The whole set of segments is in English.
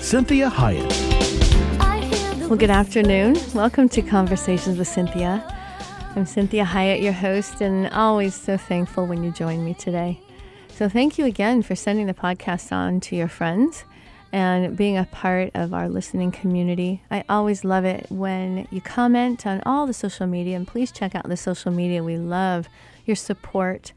Cinthia Hiett. Well, good afternoon. Welcome to Conversations with Cinthia. I'm Cinthia Hiett, your host, and always so thankful when you join me today. So, thank you again for sending the podcast on to your friends and being a part of our listening community. I always love it when you comment on all the social media, and please check out the social media. We love your support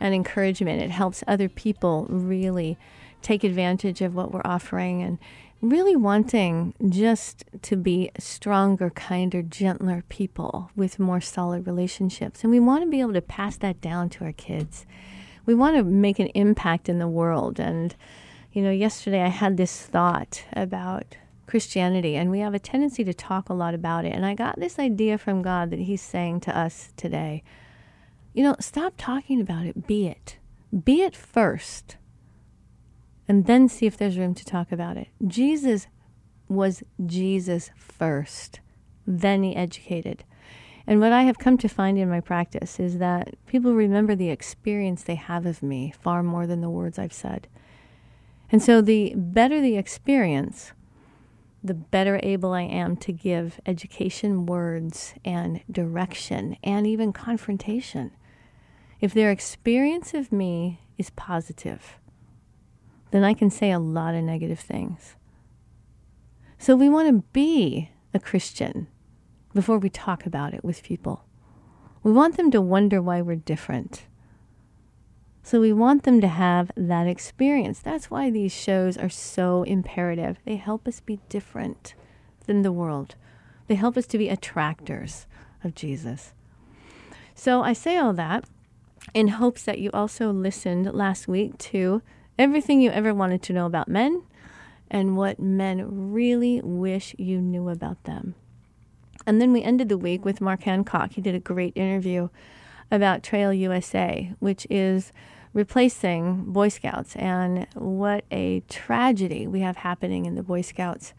and encouragement. It helps other people really take advantage of what we're offering and really wanting just to be stronger, kinder, gentler people with more solid relationships. And we want to be able to pass that down to our kids. We want to make an impact in the world. And, you know, yesterday I had this thought about Christianity, and we have a tendency to talk a lot about it. And I got this idea from God that He's saying to us today you know, stop talking about it, be it. Be it first and then see if there's room to talk about it. Jesus was Jesus first, then he educated. And what I have come to find in my practice is that people remember the experience they have of me far more than the words I've said. And so the better the experience, the better able I am to give education words and direction and even confrontation. If their experience of me is positive, then I can say a lot of negative things. So we want to be a Christian before we talk about it with people. We want them to wonder why we're different. So we want them to have that experience. That's why these shows are so imperative. They help us be different than the world. They help us to be attractors of Jesus. So I say all that in hopes that you also listened last week to everything you ever wanted to know about men and what men really wish you knew about them. And then we ended the week with Mark Hancock. He did a great interview about Trail USA, which is replacing Boy Scouts and what a tragedy we have happening in the Boy Scouts.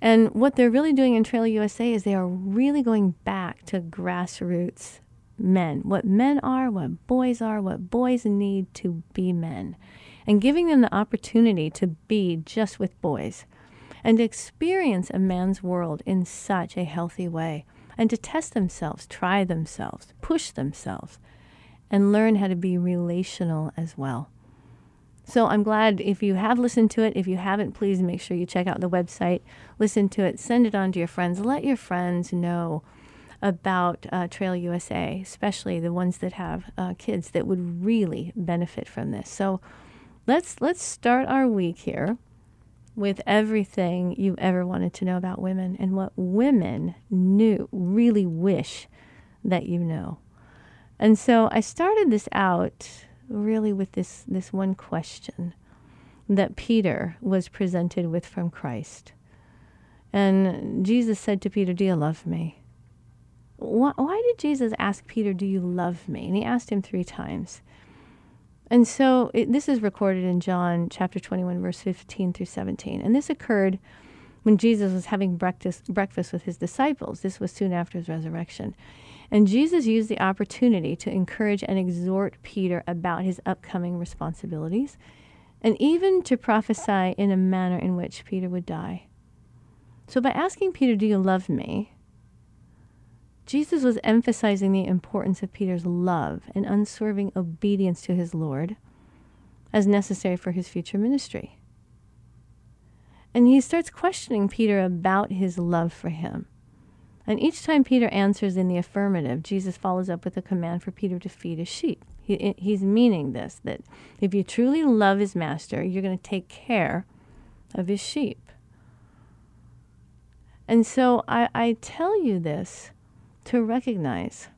And what they're really doing in Trail USA is they are really going back to grassroots men, what men are, what boys are, what boys need to be men and giving them the opportunity to be just with boys and to experience a man's world in such a healthy way and to test themselves, try themselves, push themselves, and learn how to be relational as well. So I'm glad if you have listened to it. If you haven't, please make sure you check out the website, listen to it, send it on to your friends. Let your friends know about uh, Trail USA, especially the ones that have uh, kids that would really benefit from this. So let's let's start our week here with everything you've ever wanted to know about women and what women knew really wish that you know. And so I started this out really with this this one question that Peter was presented with from Christ. And Jesus said to Peter, "Do you love me?" Why, why did Jesus ask Peter, "Do you love me?" And he asked him 3 times. And so it, this is recorded in John chapter 21, verse 15 through 17. And this occurred when Jesus was having breakfast, breakfast with his disciples. This was soon after his resurrection. And Jesus used the opportunity to encourage and exhort Peter about his upcoming responsibilities and even to prophesy in a manner in which Peter would die. So, by asking Peter, Do you love me? Jesus was emphasizing the importance of Peter's love and unswerving obedience to his Lord as necessary for his future ministry. And he starts questioning Peter about his love for him. And each time Peter answers in the affirmative, Jesus follows up with a command for Peter to feed his sheep. He, he's meaning this that if you truly love his master, you're going to take care of his sheep. And so I, I tell you this to recognize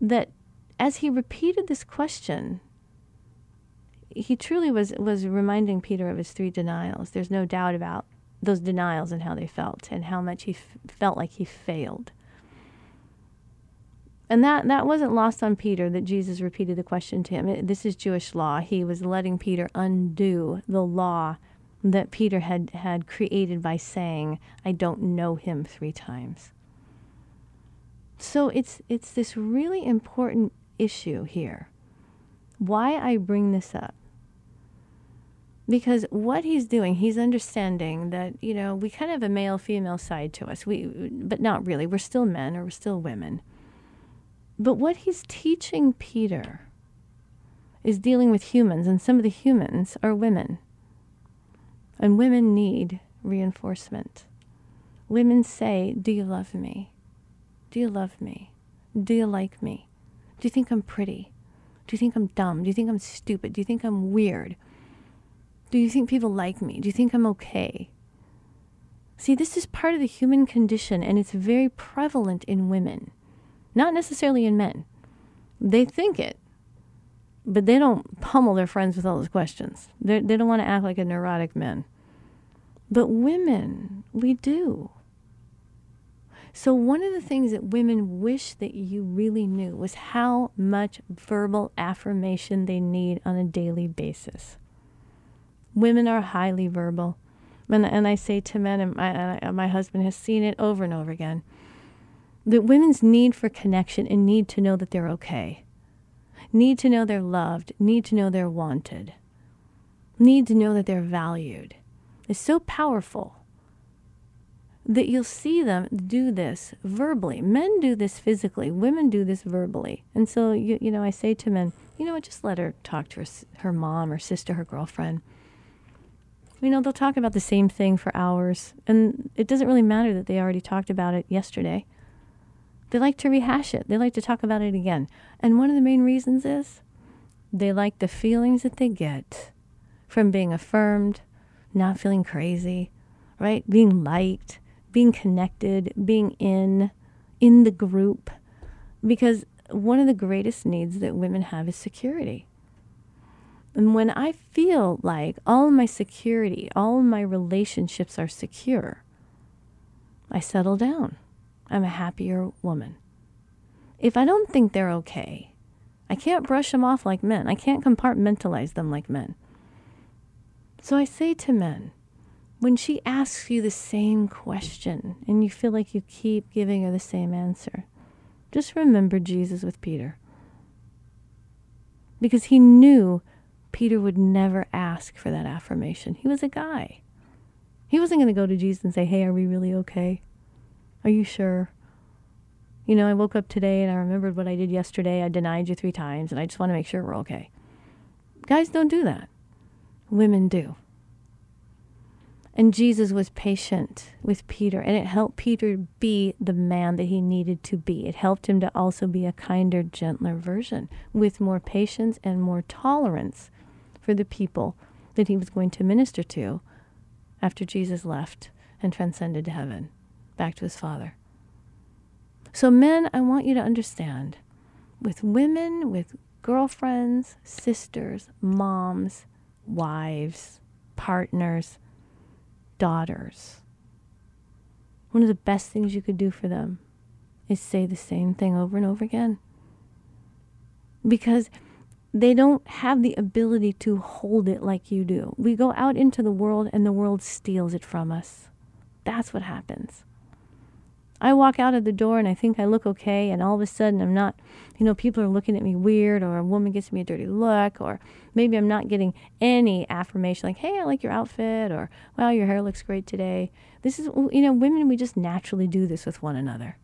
that as he repeated this question, he truly was was reminding Peter of his three denials. There's no doubt about those denials and how they felt and how much he f- felt like he failed. And that, that wasn't lost on Peter that Jesus repeated the question to him. It, this is Jewish law. He was letting Peter undo the law that Peter had, had created by saying, I don't know him three times. So it's, it's this really important issue here. Why I bring this up? Because what he's doing he's understanding that you know we kind of have a male female side to us. We but not really. We're still men or we're still women. But what he's teaching peter is dealing with humans and some of the humans are women. And women need reinforcement. Women say do you love me do you love me do you like me do you think i'm pretty do you think i'm dumb do you think i'm stupid do you think i'm weird do you think people like me? Do you think I'm okay? See, this is part of the human condition, and it's very prevalent in women, not necessarily in men. They think it, but they don't pummel their friends with all those questions. They're, they do not want to act like a neurotic man. But women, we do. So, one of the things that women wish that you really knew was how much verbal affirmation they need on a daily basis. Women are highly verbal. And, and I say to men, and my, and my husband has seen it over and over again, that women's need for connection and need to know that they're okay, need to know they're loved, need to know they're wanted, need to know that they're valued. Is so powerful that you'll see them do this verbally. Men do this physically, women do this verbally. And so, you, you know, I say to men, you know what, just let her talk to her, her mom or sister, her girlfriend you know, they'll talk about the same thing for hours, and it doesn't really matter that they already talked about it yesterday. They like to rehash it, they like to talk about it again. And one of the main reasons is they like the feelings that they get from being affirmed, not feeling crazy, right? Being liked, being connected, being in, in the group. Because one of the greatest needs that women have is security. And when I feel like all my security, all my relationships are secure, I settle down. I'm a happier woman. If I don't think they're okay, I can't brush them off like men. I can't compartmentalize them like men. So I say to men, when she asks you the same question and you feel like you keep giving her the same answer, just remember Jesus with Peter. Because he knew Peter would never ask for that affirmation. He was a guy. He wasn't going to go to Jesus and say, Hey, are we really okay? Are you sure? You know, I woke up today and I remembered what I did yesterday. I denied you three times and I just want to make sure we're okay. Guys don't do that. Women do. And Jesus was patient with Peter, and it helped Peter be the man that he needed to be. It helped him to also be a kinder, gentler version with more patience and more tolerance for the people that he was going to minister to after Jesus left and transcended to heaven, back to his Father. So, men, I want you to understand with women, with girlfriends, sisters, moms, wives, partners, daughters, one of the best things you could do for them is say the same thing over and over again. Because they don't have the ability to hold it like you do. We go out into the world and the world steals it from us. That's what happens. I walk out of the door and I think I look okay, and all of a sudden I'm not, you know, people are looking at me weird, or a woman gives me a dirty look, or maybe I'm not getting any affirmation like, hey, I like your outfit, or wow, your hair looks great today. This is, you know, women, we just naturally do this with one another.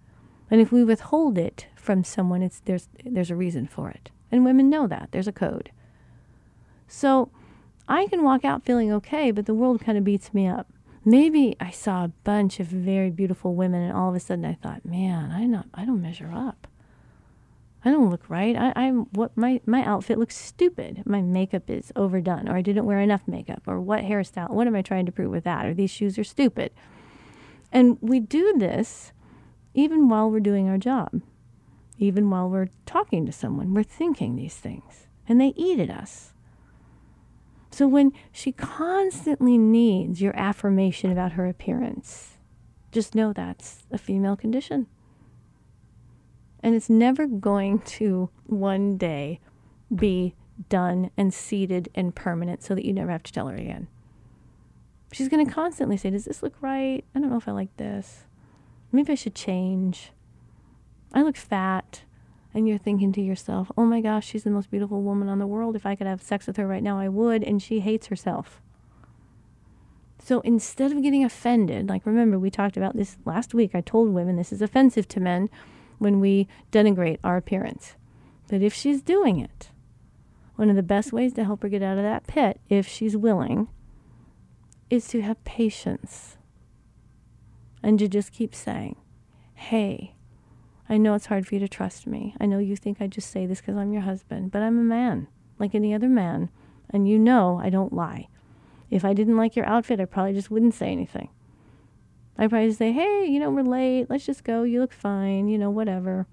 And if we withhold it from someone, it's, there's, there's a reason for it. And women know that. There's a code. So I can walk out feeling okay, but the world kind of beats me up. Maybe I saw a bunch of very beautiful women, and all of a sudden I thought, man, I not, I don't measure up. I don't look right. I, I'm what my my outfit looks stupid. My makeup is overdone, or I didn't wear enough makeup, or what hairstyle? What am I trying to prove with that? Or these shoes are stupid. And we do this even while we're doing our job. Even while we're talking to someone, we're thinking these things and they eat at us. So when she constantly needs your affirmation about her appearance, just know that's a female condition. And it's never going to one day be done and seated and permanent so that you never have to tell her again. She's going to constantly say, Does this look right? I don't know if I like this. Maybe I should change. I look fat. And you're thinking to yourself, Oh my gosh, she's the most beautiful woman on the world. If I could have sex with her right now, I would. And she hates herself. So instead of getting offended, like remember, we talked about this last week. I told women this is offensive to men when we denigrate our appearance. But if she's doing it, one of the best ways to help her get out of that pit, if she's willing, is to have patience and to just keep saying, Hey, I know it's hard for you to trust me. I know you think I just say this because I'm your husband, but I'm a man, like any other man, and you know I don't lie. If I didn't like your outfit, I probably just wouldn't say anything. I'd probably say, hey, you know, we're late. Let's just go. You look fine, you know, whatever.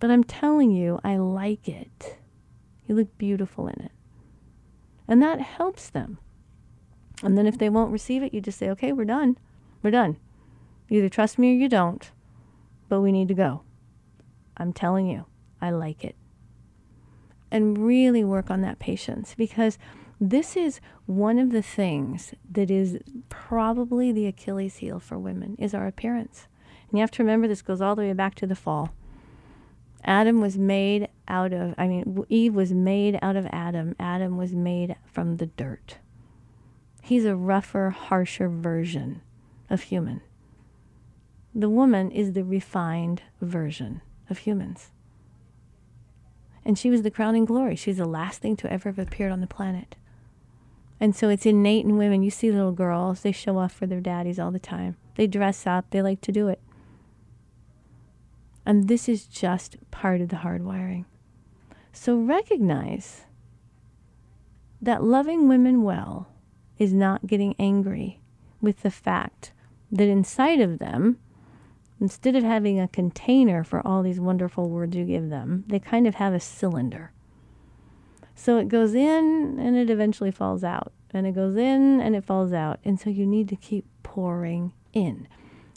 But I'm telling you, I like it. You look beautiful in it. And that helps them. And then if they won't receive it, you just say, okay, we're done. We're done. Either trust me or you don't, but we need to go. I'm telling you, I like it. And really work on that patience because this is one of the things that is probably the Achilles heel for women is our appearance. And you have to remember this goes all the way back to the fall. Adam was made out of, I mean, Eve was made out of Adam. Adam was made from the dirt. He's a rougher, harsher version of human. The woman is the refined version of humans. And she was the crowning glory. She's the last thing to ever have appeared on the planet. And so it's innate in women. You see little girls, they show off for their daddies all the time. They dress up, they like to do it. And this is just part of the hardwiring. So recognize that loving women well is not getting angry with the fact that inside of them, instead of having a container for all these wonderful words you give them, they kind of have a cylinder. So it goes in and it eventually falls out. And it goes in and it falls out. And so you need to keep pouring in.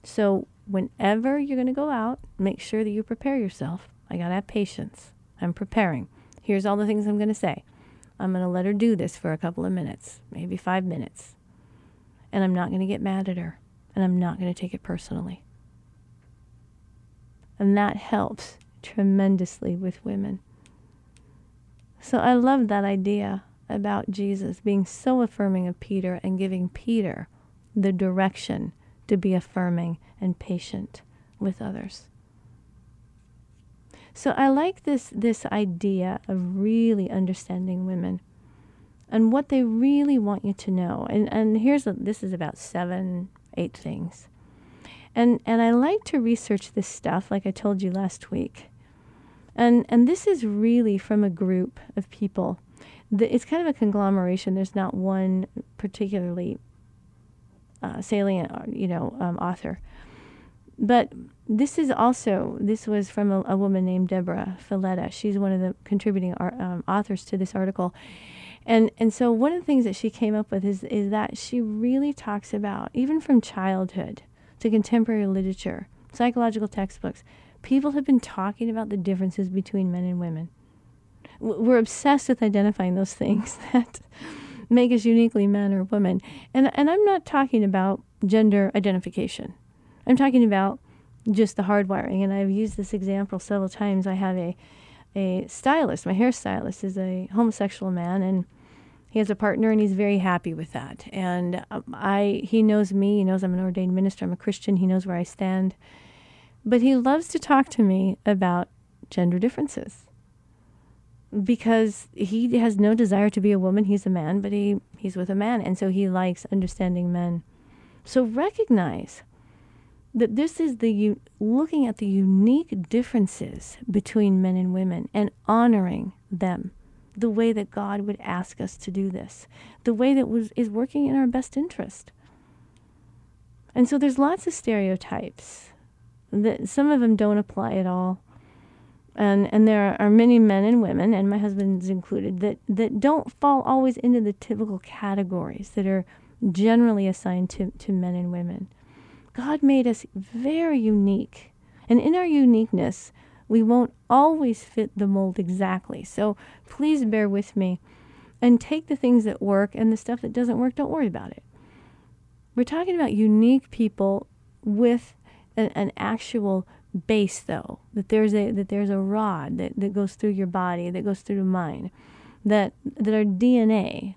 So whenever you're going to go out, make sure that you prepare yourself. I got to have patience. I'm preparing. Here's all the things I'm going to say. I'm going to let her do this for a couple of minutes, maybe five minutes. And I'm not going to get mad at her. And I'm not going to take it personally. And that helps tremendously with women. So I love that idea about Jesus being so affirming of Peter and giving Peter the direction to be affirming and patient with others. So I like this this idea of really understanding women and what they really want you to know. And and here's a, this is about 7 8 things. And and I like to research this stuff like I told you last week. And, and this is really from a group of people. The, it's kind of a conglomeration. There's not one particularly uh, salient, uh, you know, um, author. But this is also this was from a, a, woman named Debra Fileta. She's one of the contributing ar- um, authors to this article, and and so one of the things that she came up with is is that she really talks about even from childhood to contemporary literature, psychological textbooks, people have been talking about the differences between men and women. We're obsessed with identifying those things that make us uniquely man or woman. And, and I'm not talking about gender identification. I'm talking about just the hardwiring. And I've used this example several times. I have a, a stylist, my hairstylist is a homosexual man, and he has a partner and he's very happy with that. And um, I, he knows me, he knows I'm an ordained minister, I'm a Christian, he knows where I stand. But he loves to talk to me about gender differences because he has no desire to be a woman. He's a man, but he, he's with a man. And so he likes understanding men. So recognize that this is the looking at the unique differences between men and women and honoring them the way that God would ask us to do this, the way that was, is working in our best interest. And so there's lots of stereotypes that some of them don't apply at all. And, and there are many men and women, and my husband's included, that, that don't fall always into the typical categories that are generally assigned to, to men and women. God made us very unique. And in our uniqueness, we won't always fit the mold exactly. So please bear with me and take the things that work and the stuff that doesn't work, don't worry about it. We're talking about unique people with an, an actual base though that there's a that there's a rod that, that goes through your body that goes through the mind that that our dna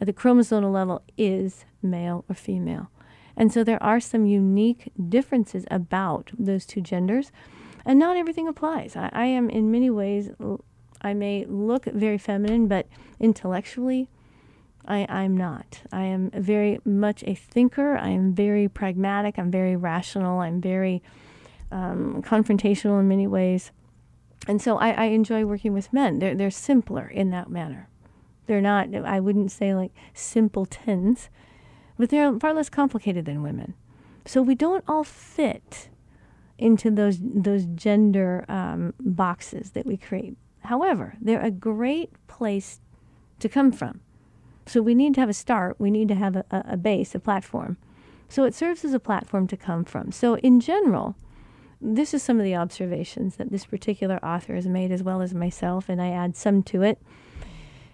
at the chromosomal level is male or female and so there are some unique differences about those two genders and not everything applies I, I am in many ways i may look very feminine but intellectually I, I'm not. I am very much a thinker. I am very pragmatic. I'm very rational. I'm very um, confrontational in many ways. And so I, I enjoy working with men. They're, they're simpler in that manner. They're not, I wouldn't say like simpletons, but they're far less complicated than women. So we don't all fit into those, those gender um, boxes that we create. However, they're a great place to come from. So we need to have a start. We need to have a, a base, a platform. So it serves as a platform to come from. So in general, this is some of the observations that this particular author has made, as well as myself, and I add some to it.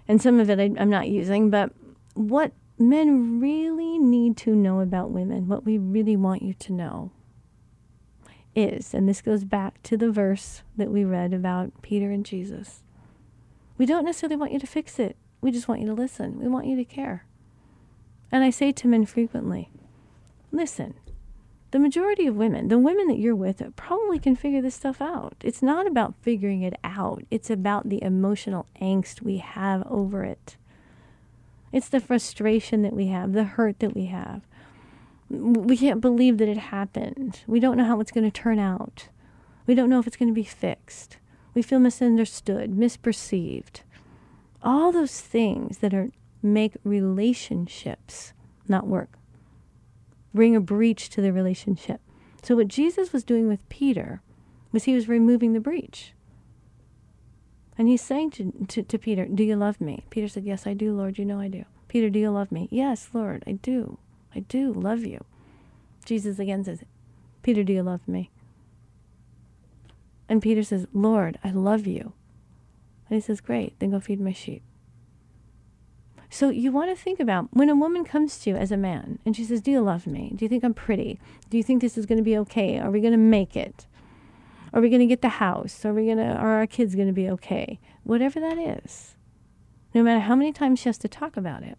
And some of it I, I'm not using, but what men really need to know about women, what we really want you to know, is, and this goes back to the verse that we read about Peter and Jesus. We don't necessarily want you to fix it. We just want you to listen. We want you to care. And I say to men frequently, listen, the majority of women, the women that you're with, probably can figure this stuff out. It's not about figuring it out, it's about the emotional angst we have over it. It's the frustration that we have, the hurt that we have. We can't believe that it happened. We don't know how it's going to turn out. We don't know if it's going to be fixed. We feel misunderstood, misperceived. All those things that are make relationships not work bring a breach to the relationship. So, what Jesus was doing with Peter was he was removing the breach. And he's saying to, to, to, Peter, Do you love me? Peter said, Yes, I do, Lord. You know I do. Peter, do you love me? Yes, Lord, I do. I do love you. Jesus again says, Peter, do you love me? And Peter says, Lord, I love you. And he says, Great, then go feed my sheep. So you want to think about when a woman comes to you as a man and she says, Do you love me? Do you think I'm pretty? Do you think this is going to be okay? Are we going to make it? Are we going to get the house? Are we going to are our kids going to be okay? Whatever that is. No matter how many times she has to talk about it,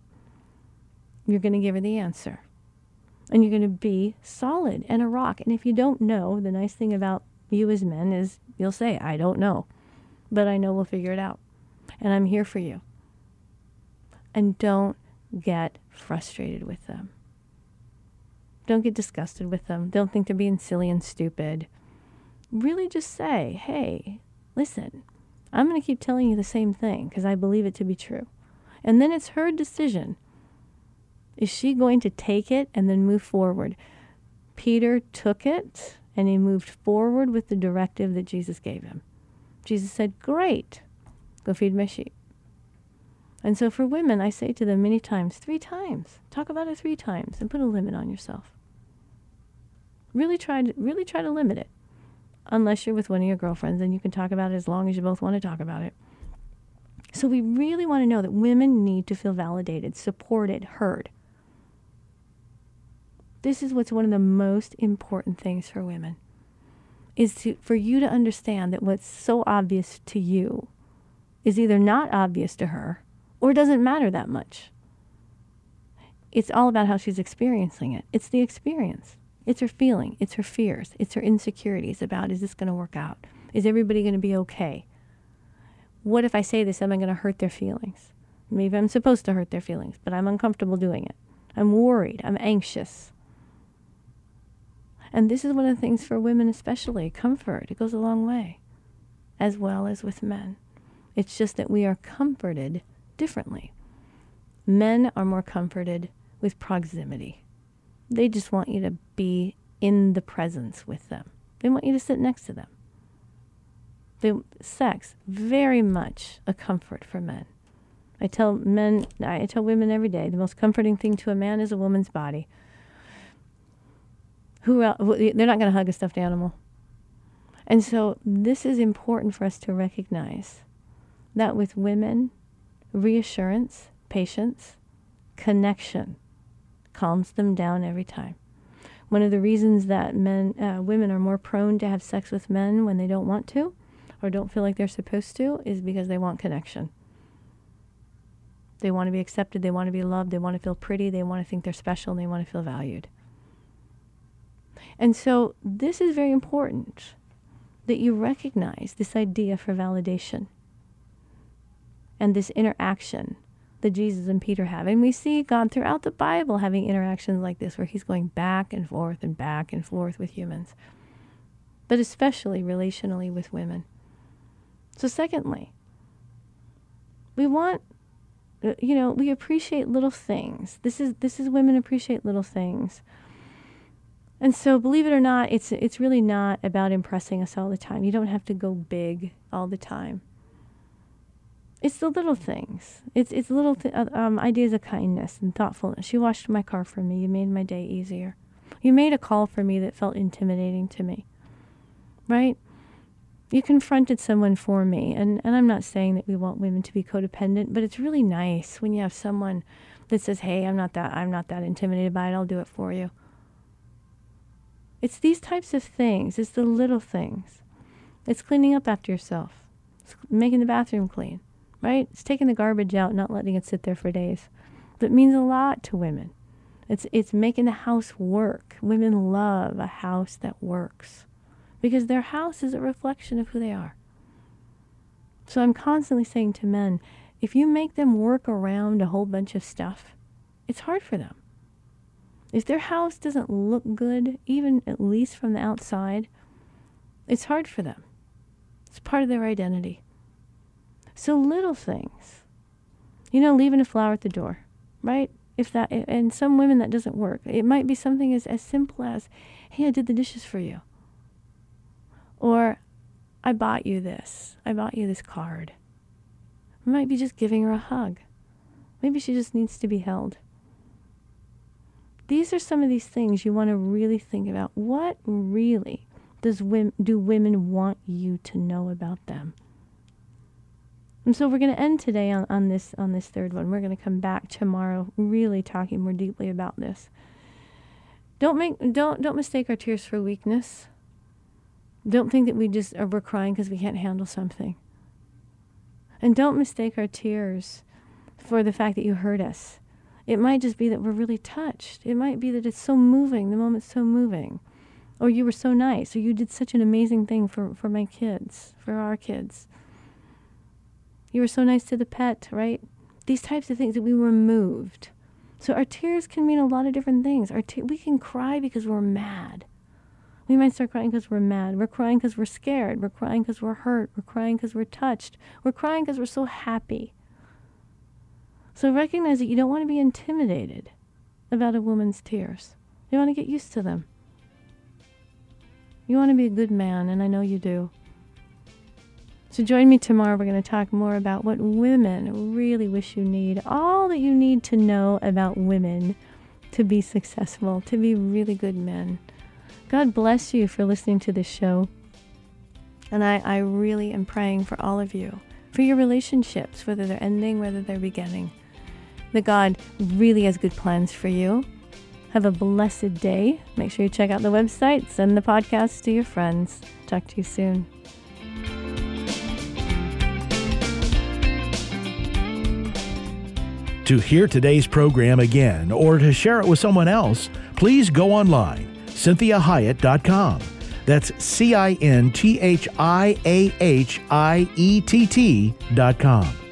you're going to give her the answer. And you're going to be solid and a rock. And if you don't know, the nice thing about you as men is you'll say, I don't know. But I know we'll figure it out. And I'm here for you and don't get frustrated with them. Don't get disgusted with them. Don't think they're being silly and stupid. Really just say, hey, listen, I'm going to keep telling you the same thing because I believe it to be true. And then it's her decision. Is she going to take it and then move forward? Peter took it and he moved forward with the directive that Jesus gave him. Jesus said, Great, go feed my sheep. And so for women, I say to them many times, three times, talk about it three times and put a limit on yourself. Really try to, really try to limit it. Unless you're with one of your girlfriends and you can talk about it as long as you both want to talk about it. So we really want to know that women need to feel validated, supported, heard. This is what's one of the most important things for women is to for you to understand that what's so obvious to you is either not obvious to her or doesn't matter that much. It's all about how she's experiencing it. It's the experience. It's her feeling. It's her fears. It's her insecurities about is this going to work out? Is everybody going to be okay? What if I say this? Am I going to hurt their feelings? Maybe I'm supposed to hurt their feelings, but I'm uncomfortable doing it. I'm worried. I'm anxious. And this is one of the things for women, especially comfort. It goes a long way, as well as with men. It's just that we are comforted differently. Men are more comforted with proximity. They just want you to be in the presence with them. They want you to sit next to them. The sex very much a comfort for men. I tell men, I tell women every day, the most comforting thing to a man is a woman's body. Who they're not going to hug a stuffed animal. And so this is important for us to recognize that with women, reassurance, patience, connection calms them down every time. One of the reasons that men, uh, women are more prone to have sex with men when they don't want to or don't feel like they're supposed to is because they want connection. They want to be accepted, they want to be loved, they want to feel pretty, they want to think they're special, and they want to feel valued. And so this is very important that you recognize this idea for validation and this interaction that Jesus and Peter have. And we see God throughout the Bible having interactions like this where he's going back and forth and back and forth with humans, but especially relationally with women. So, secondly, we want uh, you know we appreciate little things this is this is women appreciate little things and so, believe it or not, it's it's really not about impressing us all the time. You don't have to go big all the time. It's the little things. It's it's little th- uh, um, ideas of kindness and thoughtfulness. You washed my car for me. You made my day easier. You made a call for me that felt intimidating to me. Right? You confronted someone for me. And, and I'm not saying that we want women to be codependent, but it's really nice when you have someone that says, Hey, I'm not that I'm not that intimidated by it, I'll do it for you. It's these types of things. It's the little things. It's cleaning up after yourself. It's making the bathroom clean, right? It's taking the garbage out, not letting it sit there for days. That means a lot to women. It's it's making the house work. Women love a house that works because their house is a reflection of who they are. So I'm constantly saying to men, if you make them work around a whole bunch of stuff, it's hard for them. If their house doesn't look good, even at least from the outside, it's hard for them. It's part of their identity. So little things. You know, leaving a flower at the door, right? If that, and some women that doesn't work. It might be something as, as simple as, hey, I did the dishes for you. Or, I bought you this. I bought you this card. It might be just giving her a hug. Maybe she just needs to be held. These are some of these things you want to really think about. What really does women, do women want you to know about them? And so we're going to end today on, on this on this third one. We're going to come back tomorrow, really talking more deeply about this. Don't make don't don't mistake our tears for weakness. Don't think that we just are we're crying because we can't handle something. And don't mistake our tears for the fact that you hurt us. It might just be that we're really touched. It might be that it's so moving, the moment's so moving. Or you were so nice, or you did such an amazing thing for, for my kids, for our kids. You were so nice to the pet, right? These types of things that we were moved. So our tears can mean a lot of different things. Our te- we can cry because we're mad. We might start crying because we're mad. We're crying because we're scared. We're crying because we're hurt. We're crying because we're touched. We're crying because we're so happy. So recognize that you don't want to be intimidated about a woman's tears. You want to get used to them. You want to be a good man, and I know you do. So join me tomorrow. We're going to talk more about what women really wish you need, all that you need to know about women to be successful, to be really good men. God bless you for listening to this show. And I, I really am praying for all of you, for your relationships, whether they're ending, whether they're beginning that God really has good plans for you. Have a blessed day. Make sure you check out the website, send the podcast to your friends. Talk to you soon. To hear today's program again or to share it with someone else, please go online, cinthiahiett.com. That's C I N T H I A H I E T T.com.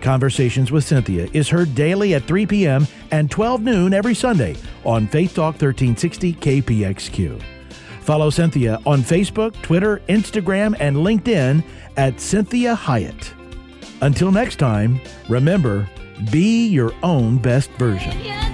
Conversations with Cinthia is heard daily at 3 p.m. and 12 noon every Sunday on Faith Talk 1360 KPXQ. Follow Cinthia on Facebook, Twitter, Instagram, and LinkedIn at Cinthia Hiett. Until next time, remember, be your own best version.